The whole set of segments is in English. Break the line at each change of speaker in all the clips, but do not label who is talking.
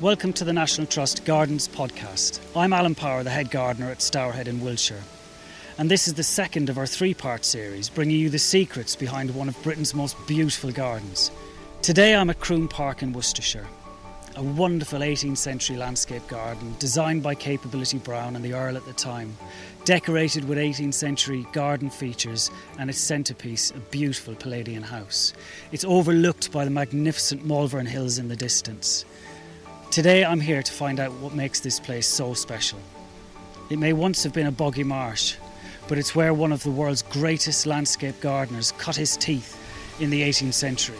Welcome to the National Trust Gardens podcast. I'm Alan Power, the head gardener at Stourhead in Wiltshire. And this is the second of our three part series, bringing you the secrets behind one of Britain's most beautiful gardens. Today I'm at Croome Park in Worcestershire, a wonderful 18th century landscape garden designed by Capability Brown and the Earl at the time, decorated with 18th century garden features and its centrepiece, a beautiful Palladian house. It's overlooked by the magnificent Malvern Hills in the distance. Today I'm here to find out what makes this place so special. It may once have been a boggy marsh, but it's where one of the world's greatest landscape gardeners cut his teeth in the 18th century.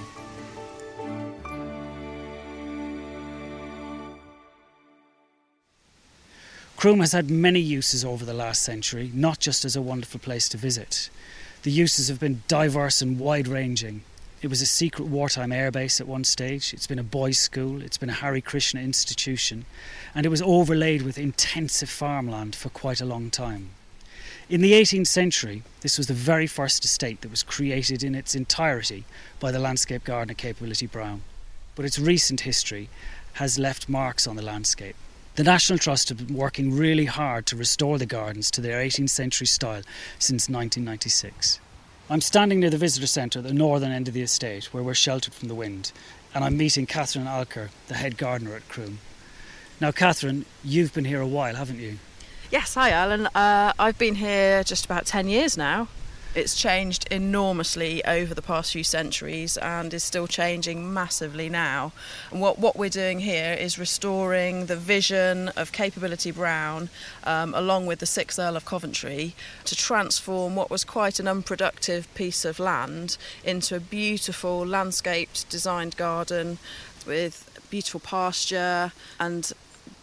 Croome has had many uses over the last century, not just as a wonderful place to visit. The uses have been diverse and wide ranging. It was a secret wartime airbase at one stage, it's been a boys' school, it's been a Hare Krishna institution, and it was overlaid with intensive farmland for quite a long time. In the 18th century, this was the very first estate that was created in its entirety by the landscape gardener Capability Brown. But its recent history has left marks on the landscape. The National Trust have been working really hard to restore the gardens to their 18th century style since 1996. I'm standing near the visitor centre at the northern end of the estate where we're sheltered from the wind, and I'm meeting Catherine Alker, the head gardener at Croome. Now, Catherine, you've been here a while, haven't you?
Yes, hi Alan. Uh, I've been here just about 10 years now. It's changed enormously over the past few centuries and is still changing massively now. And what, what we're doing here is restoring the vision of Capability Brown, um, along with the sixth Earl of Coventry, to transform what was quite an unproductive piece of land into a beautiful landscaped designed garden with beautiful pasture and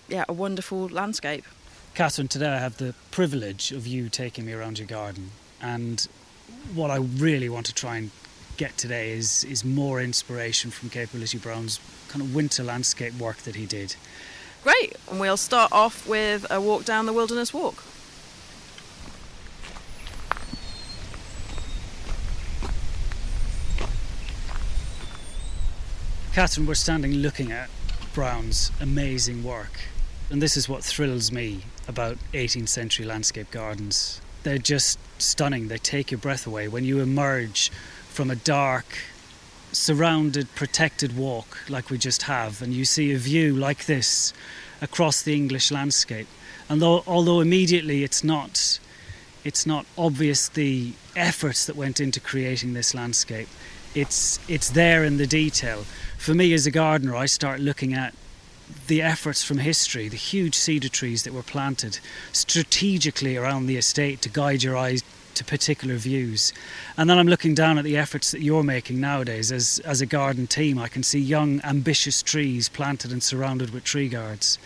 yeah, a wonderful landscape.
Catherine, today I have the privilege of you taking me around your garden and what I really want to try and get today is is more inspiration from Capability Brown's kind of winter landscape work that he did.
Great, and we'll start off with a walk down the wilderness walk.
Catherine, we're standing looking at Brown's amazing work, and this is what thrills me about 18th century landscape gardens they're just stunning. They take your breath away when you emerge from a dark, surrounded, protected walk like we just have, and you see a view like this across the English landscape. And though, although immediately it's not, it's not obvious the efforts that went into creating this landscape. It's it's there in the detail. For me as a gardener, I start looking at the efforts from history, the huge cedar trees that were planted strategically around the estate to guide your eyes to particular views. And then I'm looking down at the efforts that you're making nowadays as, as a garden team. I can see young, ambitious trees planted and surrounded with tree guards.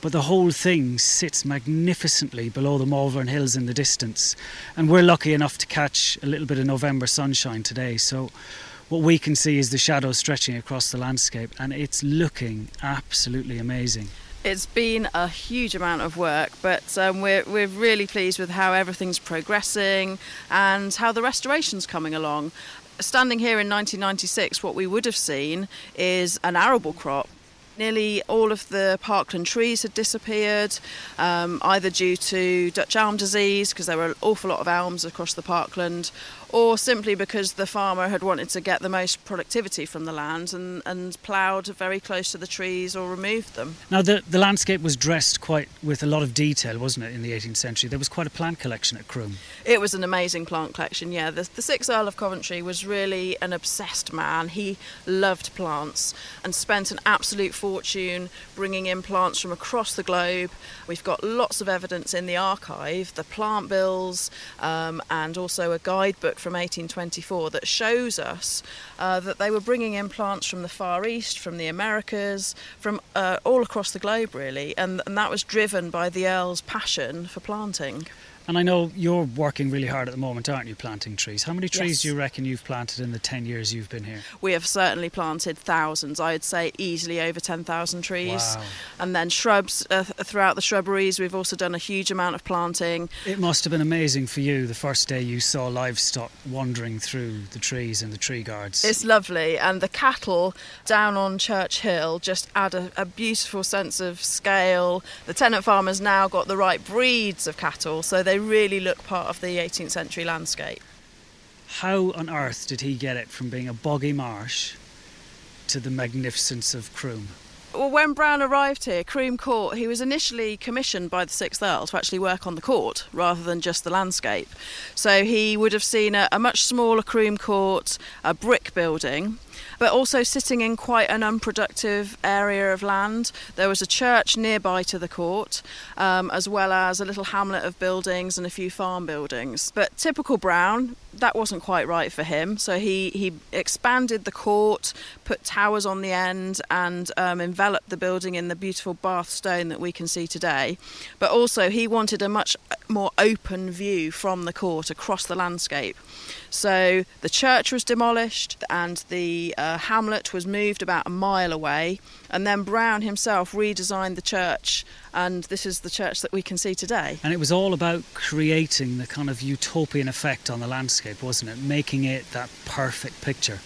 But the whole thing sits magnificently below the Malvern Hills in the distance. And we're lucky enough to catch a little bit of November sunshine today. So what we can see is the shadows stretching across the landscape, and it's looking absolutely amazing.
It's been a huge amount of work, but um, we're, we're really pleased with how everything's progressing and how the restoration's coming along. Standing here in 1996, what we would have seen is an arable crop Nearly all of the parkland trees had disappeared, um, either due to Dutch elm disease, because there were an awful lot of elms across the parkland, or simply because the farmer had wanted to get the most productivity from the land and, and ploughed very close to the trees or removed them.
Now, the, the landscape was dressed quite with a lot of detail, wasn't it, in the 18th century? There was quite a plant collection at Croome.
It was an amazing plant collection, yeah. The, the sixth Earl of Coventry was really an obsessed man. He loved plants and spent an absolute fortune bringing in plants from across the globe. We've got lots of evidence in the archive, the plant bills, um, and also a guidebook from 1824 that shows us uh, that they were bringing in plants from the Far East, from the Americas, from uh, all across the globe, really, and, and that was driven by the Earl's passion for planting.
And I know you're working really hard at the moment, aren't you, planting trees? How many trees
Yes.
do you reckon you've planted in the 10 years you've been here?
We have certainly planted thousands. I'd say easily over 10,000 trees.
Wow.
And then shrubs uh, throughout the shrubberies. We've also done a huge amount of planting.
It must have been amazing for you the first day you saw livestock wandering through the trees and the tree guards.
It's lovely, and the cattle down on Church Hill just add a, a beautiful sense of scale. The tenant farmers now got the right breeds of cattle, so they really look part of the 18th century landscape.
How on earth did he get it from being a boggy marsh to the magnificence of Croome?
Well, when Brown arrived here, Croome Court, he was initially commissioned by the Sixth Earl to actually work on the court rather than just the landscape. So he would have seen a, a much smaller Croome Court, a brick building, but also sitting in quite an unproductive area of land. There was a church nearby to the court, um, as well as a little hamlet of buildings and a few farm buildings. But typical Brown, that wasn't quite right for him. So he, he expanded the court, put towers on the end, and um, enveloped the building in the beautiful Bath stone that we can see today. But also, he wanted a much more open view from the court across the landscape. So the church was demolished and the uh, hamlet was moved about a mile away. And then Brown himself redesigned the church, and this is the church that we can see today.
And it was all about creating the kind of utopian effect on the landscape, wasn't it? Making it that perfect picture.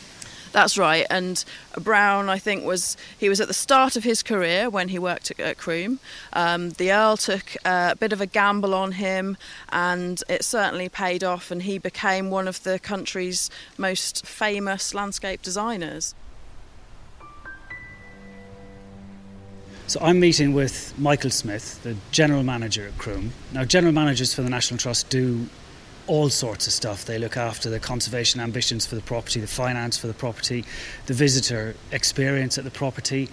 That's right. And Brown, I think, was he was at the start of his career when he worked at, at Croome. Um, the Earl took a bit of a gamble on him, and it certainly paid off. And he became one of the country's most famous landscape designers.
So I'm meeting with Michael Smith, the general manager at Croome. Now, general managers for the National Trust do all sorts of stuff. They look after the conservation ambitions for the property, the finance for the property, the visitor experience at the property,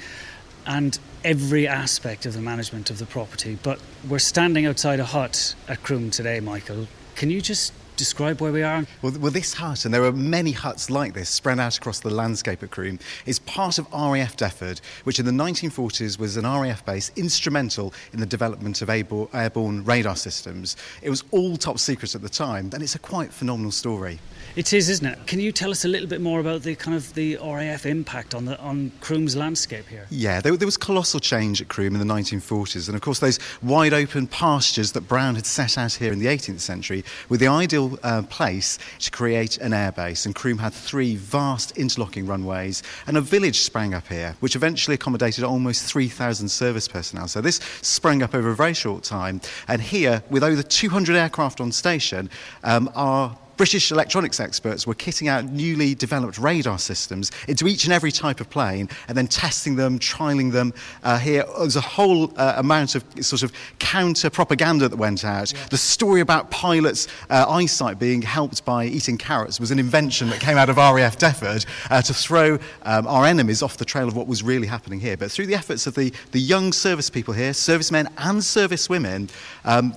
and every aspect of the management of the property. But we're standing outside a hut at Croome today, Michael. Can you just describe where we are?
Well, well, this hut, and there are many huts like this spread out across the landscape at Croome, is part of RAF Defford, which in the 1940s was an RAF base instrumental in the development of airborne, airborne radar systems. It was all top secret at the time, and it's a quite phenomenal story.
It is, isn't it? Can you tell us a little bit more about the kind of the RAF impact on the on Croome's landscape here?
Yeah, there, there was colossal change at Croome in the 1940s, and of course, those wide open pastures that Brown had set out here in the 18th century were the ideal uh, place to create an airbase. And Croome had three vast interlocking runways, and a village sprang up here, which eventually accommodated almost 3,000 service personnel. So this sprang up over a very short time, and here, with over 200 aircraft on station, um, our British electronics experts were kitting out newly developed radar systems into each and every type of plane and then testing them, trialing them. Uh, here, there's a whole uh, amount of sort of counter propaganda that went out. The story about pilots' uh, eyesight being helped by eating carrots was an invention that came out of RAF Defford uh, to throw um, our enemies off the trail of what was really happening here. But through the efforts of the, the young service people here, servicemen and servicewomen, um,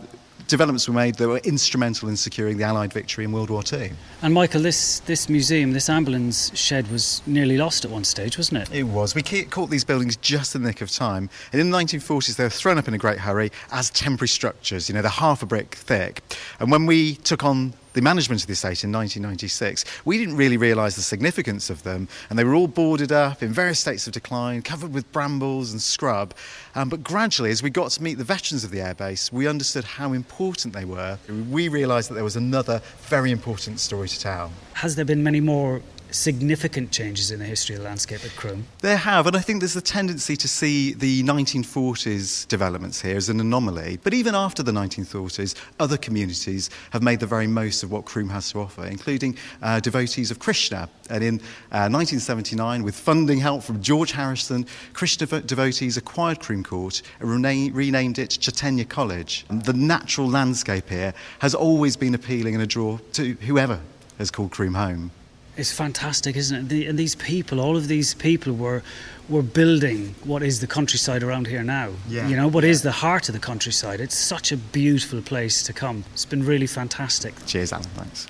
developments were made that were instrumental in securing the Allied victory in World War II.
And Michael, this this museum, this ambulance shed was nearly lost at one stage, wasn't it?
It was. We caught these buildings just in the nick of time. And in the 1940s, they were thrown up in a great hurry as temporary structures. You know, they're half a brick thick. And when we took on the management of the estate in 1996, we didn't really realise the significance of them. And they were all boarded up in various states of decline, covered with brambles and scrub. Um, but gradually, as we got to meet the veterans of the airbase, we understood how important they were. We realised that there was another very important story to tell.
Has there been many more significant changes in the history of the landscape at Croome?
There have, and I think there's a tendency to see the 1940s developments here as an anomaly. But even after the 1940s, other communities have made the very most of what Croome has to offer, including uh, devotees of Krishna. And in uh, 1979, with funding help from George Harrison, Krishna devotees acquired Croome Court and rena- renamed it Chaitanya College. And the natural landscape here has always been appealing and a draw to whoever has called Croome home.
It's fantastic, isn't it? The, and these people, all of these people were were building what is the countryside around here now.
Yeah.
You know, what is the heart of the countryside. It's such a beautiful place to come. It's been really fantastic.
Cheers, Alan. Thanks.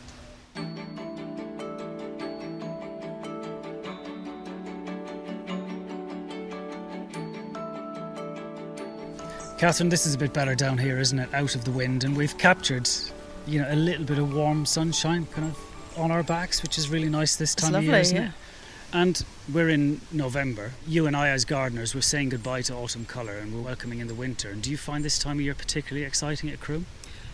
Catherine, this is a bit better down here, isn't it? Out of the wind, and we've captured, you know, a little bit of warm sunshine kind of on our backs, which is really nice this time
lovely,
of year, isn't
yeah.
it? And we're in November. You and I, as gardeners, we're saying goodbye to autumn colour and we're welcoming in the winter. And do you find this time of year particularly exciting at Croome?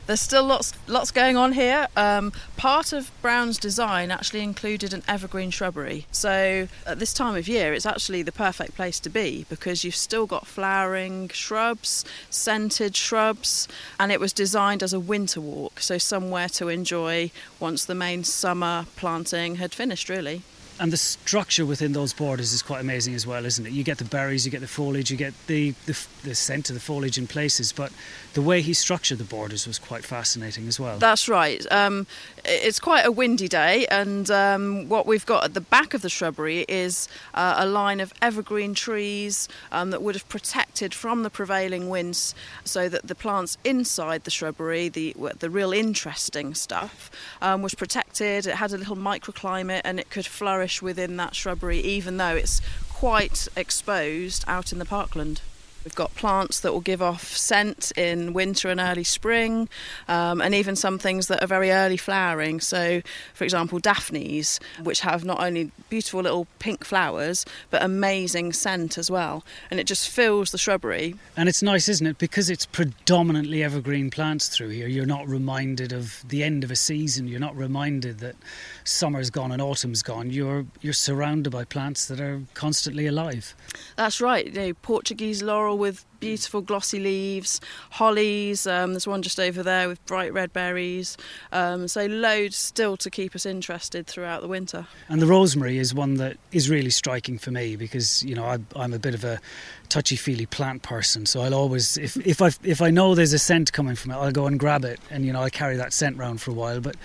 There's still lots lots going on here. Um, part of Brown's design actually included an evergreen shrubbery. So at this time of year, it's actually the perfect place to be because you've still got flowering shrubs, scented shrubs, and it was designed as a winter walk. So somewhere to enjoy once the main summer planting had finished, really.
And the structure within those borders is quite amazing as well, isn't it? You get the berries, you get the foliage, you get the, the, the scent of the foliage in places, but the way he structured the borders was quite fascinating as well.
That's right. Um, it's quite a windy day, and um, what we've got at the back of the shrubbery is uh, a line of evergreen trees um, that would have protected from the prevailing winds, so that the plants inside the shrubbery, the the real interesting stuff, um, was protected. It had a little microclimate, and it could flourish within that shrubbery, even though it's quite exposed out in the parkland. We've got plants that will give off scent in winter and early spring, um, and even some things that are very early flowering. So, for example, daphnes, which have not only beautiful little pink flowers, but amazing scent as well. And it just fills the shrubbery.
And it's nice, isn't it? Because it's predominantly evergreen plants through here. You're not reminded of the end of a season. You're not reminded that summer's gone and autumn's gone. You're you're surrounded by plants that are constantly alive.
That's right. You know, Portuguese laurel with beautiful glossy leaves, hollies. Um, there's one just over there with bright red berries. Um, so loads still to keep us interested throughout the winter.
And the rosemary is one that is really striking for me because you know I, I'm a bit of a touchy-feely plant person, so I'll always if if I if I know there's a scent coming from it, I'll go and grab it, and you know I'll carry that scent round for a while. But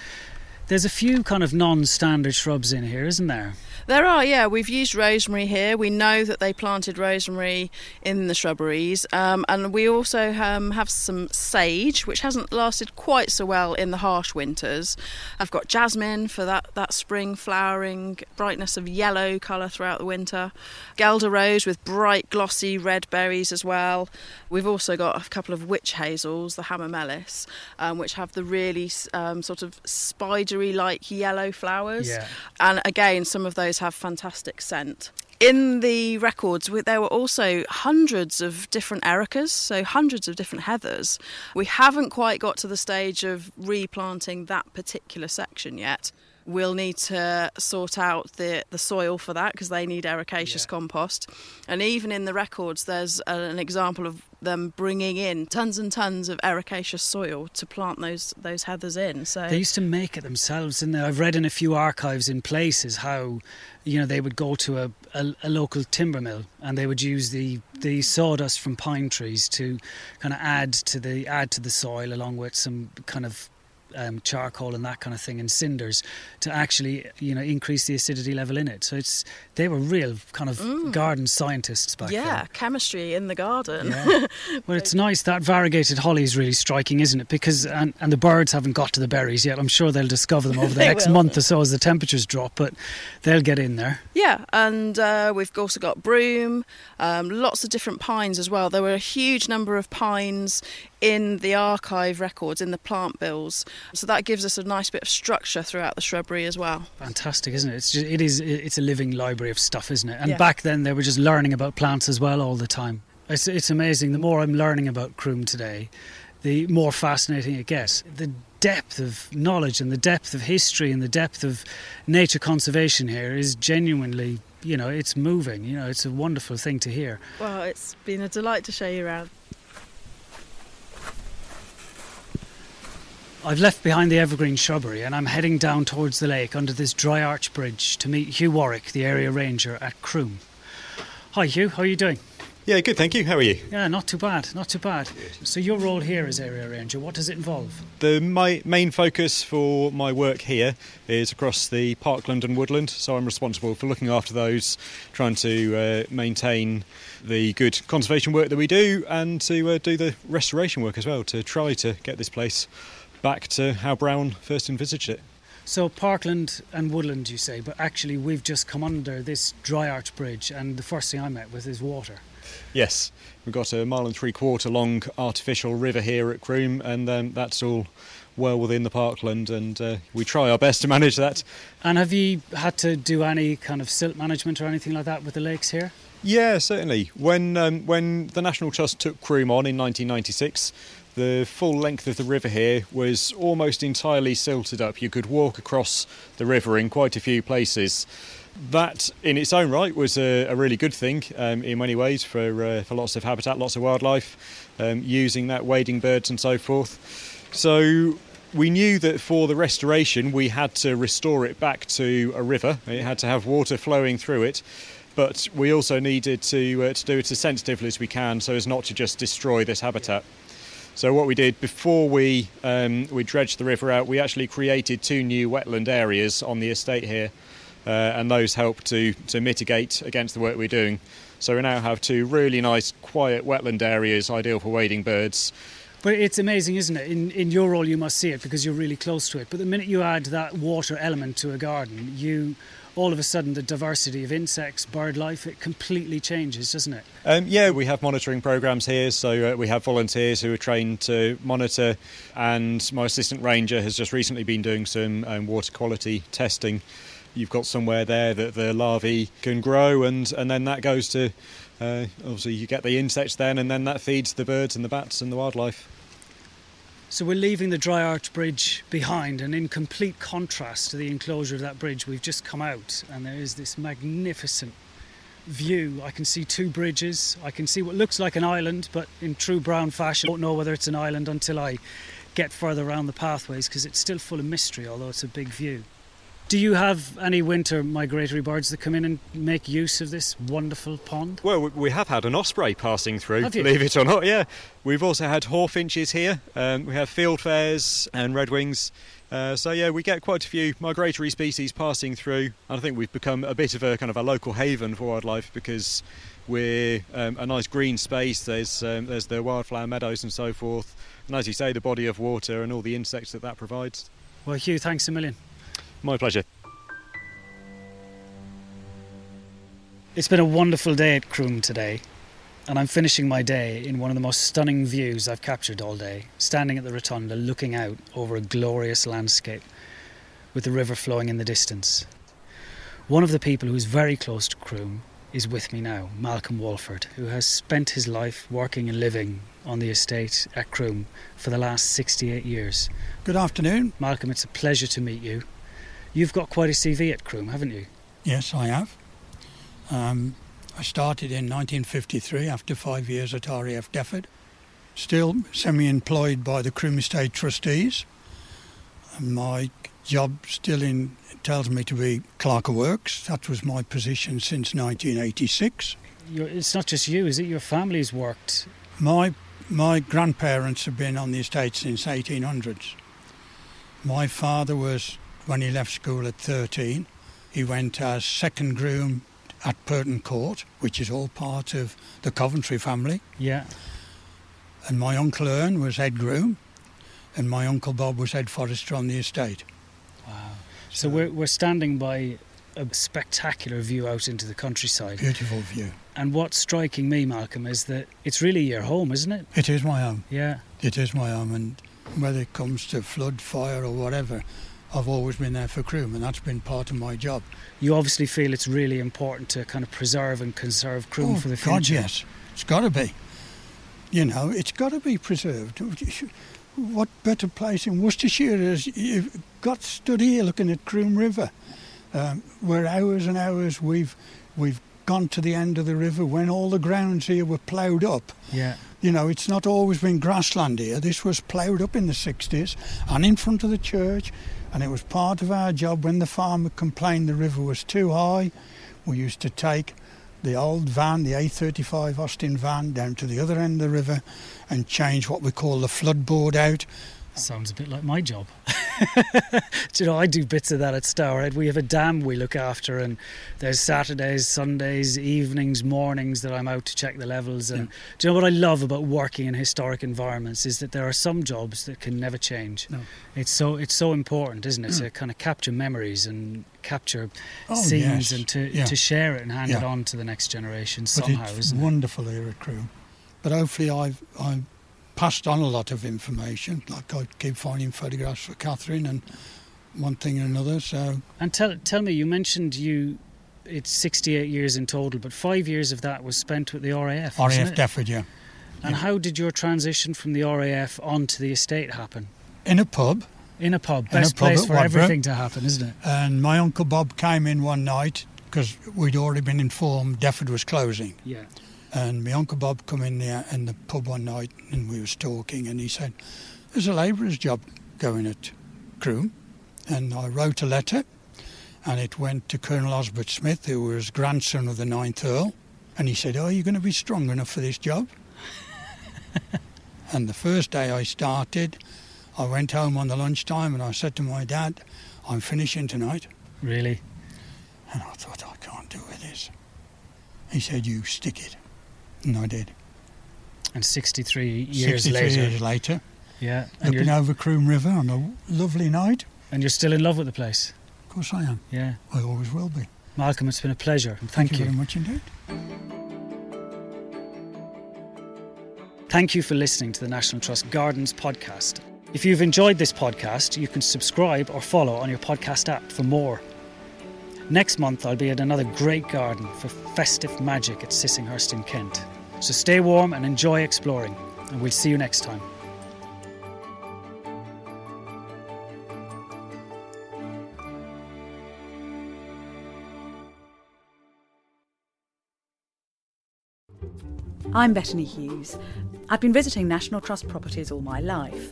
there's a few kind of non-standard shrubs in here, isn't there?
There are, yeah. We've used rosemary here. We know that they planted rosemary in the shrubberies, um, and we also um, have some sage, which hasn't lasted quite so well in the harsh winters. I've got jasmine for that, that spring flowering brightness of yellow colour throughout the winter. Guelder rose with bright glossy red berries as well. We've also got a couple of witch hazels, the hamamelis, um, which have the really um, sort of spidery like yellow flowers.
Yeah.
And again, some of those have fantastic scent. In the records, there were also hundreds of different ericas, so hundreds of different heathers. We haven't quite got to the stage of replanting that particular section yet. We'll need to sort out the, the soil for that because they need ericaceous
Yeah.
compost. And even in the records, there's an example of them bringing in tons and tons of ericaceous soil to plant those those heathers in. So
They used to make it themselves, didn't? I've read in a few archives in places how, you know, they would go to a, a, a local timber mill and they would use the, the sawdust from pine trees to kind of add to the add to the soil along with some kind of um, charcoal and that kind of thing and cinders to actually you know increase the acidity level in it. So it's they were real kind of garden scientists back then.
yeah, chemistry in the garden.
Yeah. well, it's nice. That variegated holly is really striking, isn't it? Because and, and the birds haven't got to the berries yet. I'm sure they'll discover them over the next
will.
month or so as the temperatures drop, but they'll get in there.
Yeah, and uh, we've also got broom, um, lots of different pines as well. There were a huge number of pines in the archive records, in the plant bills. So that gives us a nice bit of structure throughout the shrubbery as well.
Fantastic, isn't it? It's just, it is. It's a living library of stuff, isn't it? And
Yeah.
back then they were just learning about plants as well all the time. It's, it's amazing. The more I'm learning about Croome today, the more fascinating it gets. The depth of knowledge and the depth of history and the depth of nature conservation here is genuinely, you know, it's moving. You know, it's a wonderful thing to hear.
Well, it's been a delight to show you around.
I've left behind the evergreen shrubbery and I'm heading down towards the lake under this dry arch bridge to meet Hugh Warwick, the area ranger at Croome. Hi Hugh, how are you doing?
Yeah, good, thank you. How are you?
Yeah, not too bad, not too bad. So your role here as area ranger, what does it involve?
The my main focus for my work here is across the parkland and woodland, so I'm responsible for looking after those, trying to uh, maintain the good conservation work that we do, and to uh, do the restoration work as well to try to get this place back to how Brown first envisaged it.
So Parkland and Woodland, you say, but actually we've just come under this dry arch bridge, and the first thing I met with is water.
Yes, we've got a mile and three quarter long artificial river here at Croome, and um, that's all well within the parkland, and uh, we try our best to manage that.
And have you had to do any kind of silt management or anything like that with the lakes here?
Yeah, certainly. When um, when the National Trust took Croome on in 1996, the full length of the river here was almost entirely silted up. You could walk across the river in quite a few places. That, in its own right, was a, a really good thing um, in many ways for uh, for lots of habitat, lots of wildlife, um, using that wading birds and so forth. So we knew that for the restoration we had to restore it back to a river. It had to have water flowing through it, but we also needed to uh, to do it as sensitively as we can, so as not to just destroy this habitat. So what we did before we um, we dredged the river out, we actually created two new wetland areas on the estate here, uh, and those help to to mitigate against the work we're doing. So we now have two really nice, quiet wetland areas, ideal for wading birds.
But it's amazing, isn't it? In in your role, you must see it because you're really close to it. But the minute you add that water element to a garden, you all of a sudden the diversity of insects, bird life, it completely changes, doesn't it?
Um, yeah, we have monitoring programs here, so uh, we have volunteers who are trained to monitor, and my assistant ranger has just recently been doing some um, water quality testing. You've got somewhere there that the larvae can grow, and, and then that goes to uh, obviously you get the insects then, and then that feeds the birds and the bats and the wildlife.
So we're leaving the Dry Arch Bridge behind, and in complete contrast to the enclosure of that bridge, we've just come out, and there is this magnificent view. I can see two bridges. I can see what looks like an island, but in true brown fashion, I don't know whether it's an island until I get further around the pathways because it's still full of mystery, although it's a big view. Do you have any winter migratory birds that come in and make use of this wonderful pond?
Well, we have had an osprey passing through, believe it or not. Yeah, we've also had hawfinches here. Um, we have field fieldfares and redwings. Uh, so yeah, we get quite a few migratory species passing through, and I think we've become a bit of a kind of a local haven for wildlife because we're um, a nice green space. There's um, there's the wildflower meadows and so forth, and as you say, the body of water and all the insects that that provides.
Well, Hugh, thanks a million.
My pleasure.
It's been a wonderful day at Croome today, and I'm finishing my day in one of the most stunning views I've captured all day, standing at the rotunda looking out over a glorious landscape with the river flowing in the distance. One of the people who is very close to Croome is with me now, Malcolm Walford, who has spent his life working and living on the estate at Croome for the last 68 years.
Good afternoon.
Malcolm, it's a pleasure to meet you. You've got quite a CV at Croome, haven't you?
Yes, I have. Um, I started in 1953 after five years at RAF Defford. Still semi employed by the Croome Estate trustees. My job still in tells me to be clerk of works. That was my position since 1986.
You're, it's not just you, is it? Your family's worked.
My my grandparents have been on the estate since 1800s. My father was when he left school at 13. He went as second groom at Pirton Court, which is all part of the Coventry family.
Yeah.
And my uncle Ern was head groom, and my uncle Bob was head forester on the estate.
Wow. So we're, we're standing by a spectacular view out into the countryside.
Beautiful view.
And what's striking me, Malcolm, is that it's really your home, isn't it?
It is my home.
Yeah.
It is my home, and whether it comes to flood, fire, or whatever, I've always been there for Croome, and that's been part of my job.
You obviously feel it's really important to kind of preserve and conserve Croome
oh,
for the future.
God, yes. It's got to be. You know, it's got to be preserved. What better place in Worcestershire is you've got stood here looking at Croome River, um, where hours and hours we've we've gone to the end of the river when all the grounds here were ploughed up.
Yeah.
You know, it's not always been grassland here. This was ploughed up in the 60s and in front of the church, and it was part of our job when the farmer complained the river was too high. We used to take the old van, the A35 Austin van, down to the other end of the river and change what we call the flood board out
Sounds a bit like my job. do you know, I do bits of that at Stourhead. We have a dam we look after, and there's Saturdays, Sundays, evenings, mornings that I'm out to check the levels. And
Yeah.
do you know what I love about working in historic environments is that there are some jobs that can never change.
No.
It's so it's so important, isn't it, to kind of capture memories and capture
Oh,
scenes
yes.
and to,
Yeah.
to share it and hand it on to the next generation
But
somehow,
it's
it?
wonderful here at Croome. But hopefully I've, I've passed on a lot of information. Like I keep finding photographs for Catherine and one thing and another. So
And tell tell me, you mentioned you. It's 68 years in total, but five years of that was spent with the RAF.
RAF? Defford, yeah.
And how did your transition from the RAF onto the estate happen?
In a pub,
In a pub,
In a
best
pub
place for
Wadborough.
everything to happen, isn't it?
and my uncle Bob came in one night because we'd already been informed Defford was closing.
Yeah.
And my uncle Bob come in there in the pub one night and we was talking and he said, "There's a labourer's job going at Croome," and I wrote a letter, and it went to Colonel Osbert Smith, who was grandson of the Ninth Earl, and he said, "Oh, are you going to be strong enough for this job?" and the first day I started, I went home on the lunchtime and I said to my dad, "I'm finishing tonight."
Really?
And I thought, I can't do with this. He said, You stick it. And I did.
And 63 years
63
later.
years later,
Yeah. And
looking over Croome River on a lovely night.
and you're still in love with the place.
Of course I am.
Yeah.
I always will be.
Malcolm, it's been a pleasure. and Thank,
you very much indeed.
Thank you for listening to the National Trust Gardens podcast. If you've enjoyed this podcast, you can subscribe or follow on your podcast app for more. Next month, I'll be at another great garden for festive magic at Sissinghurst in Kent. So stay warm and enjoy exploring, and we'll see you next time.
I'm Bettany Hughes. I've been visiting National Trust properties all my life.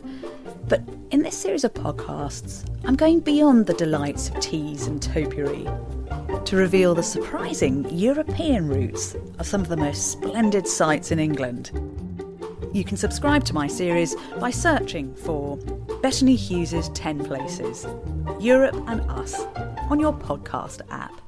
But in this series of podcasts, I'm going beyond the delights of teas and topiary to reveal the surprising European roots of some of the most splendid sites in England. You can subscribe to my series by searching for Bettany Hughes's 10 Places, Europe and Us on your podcast app.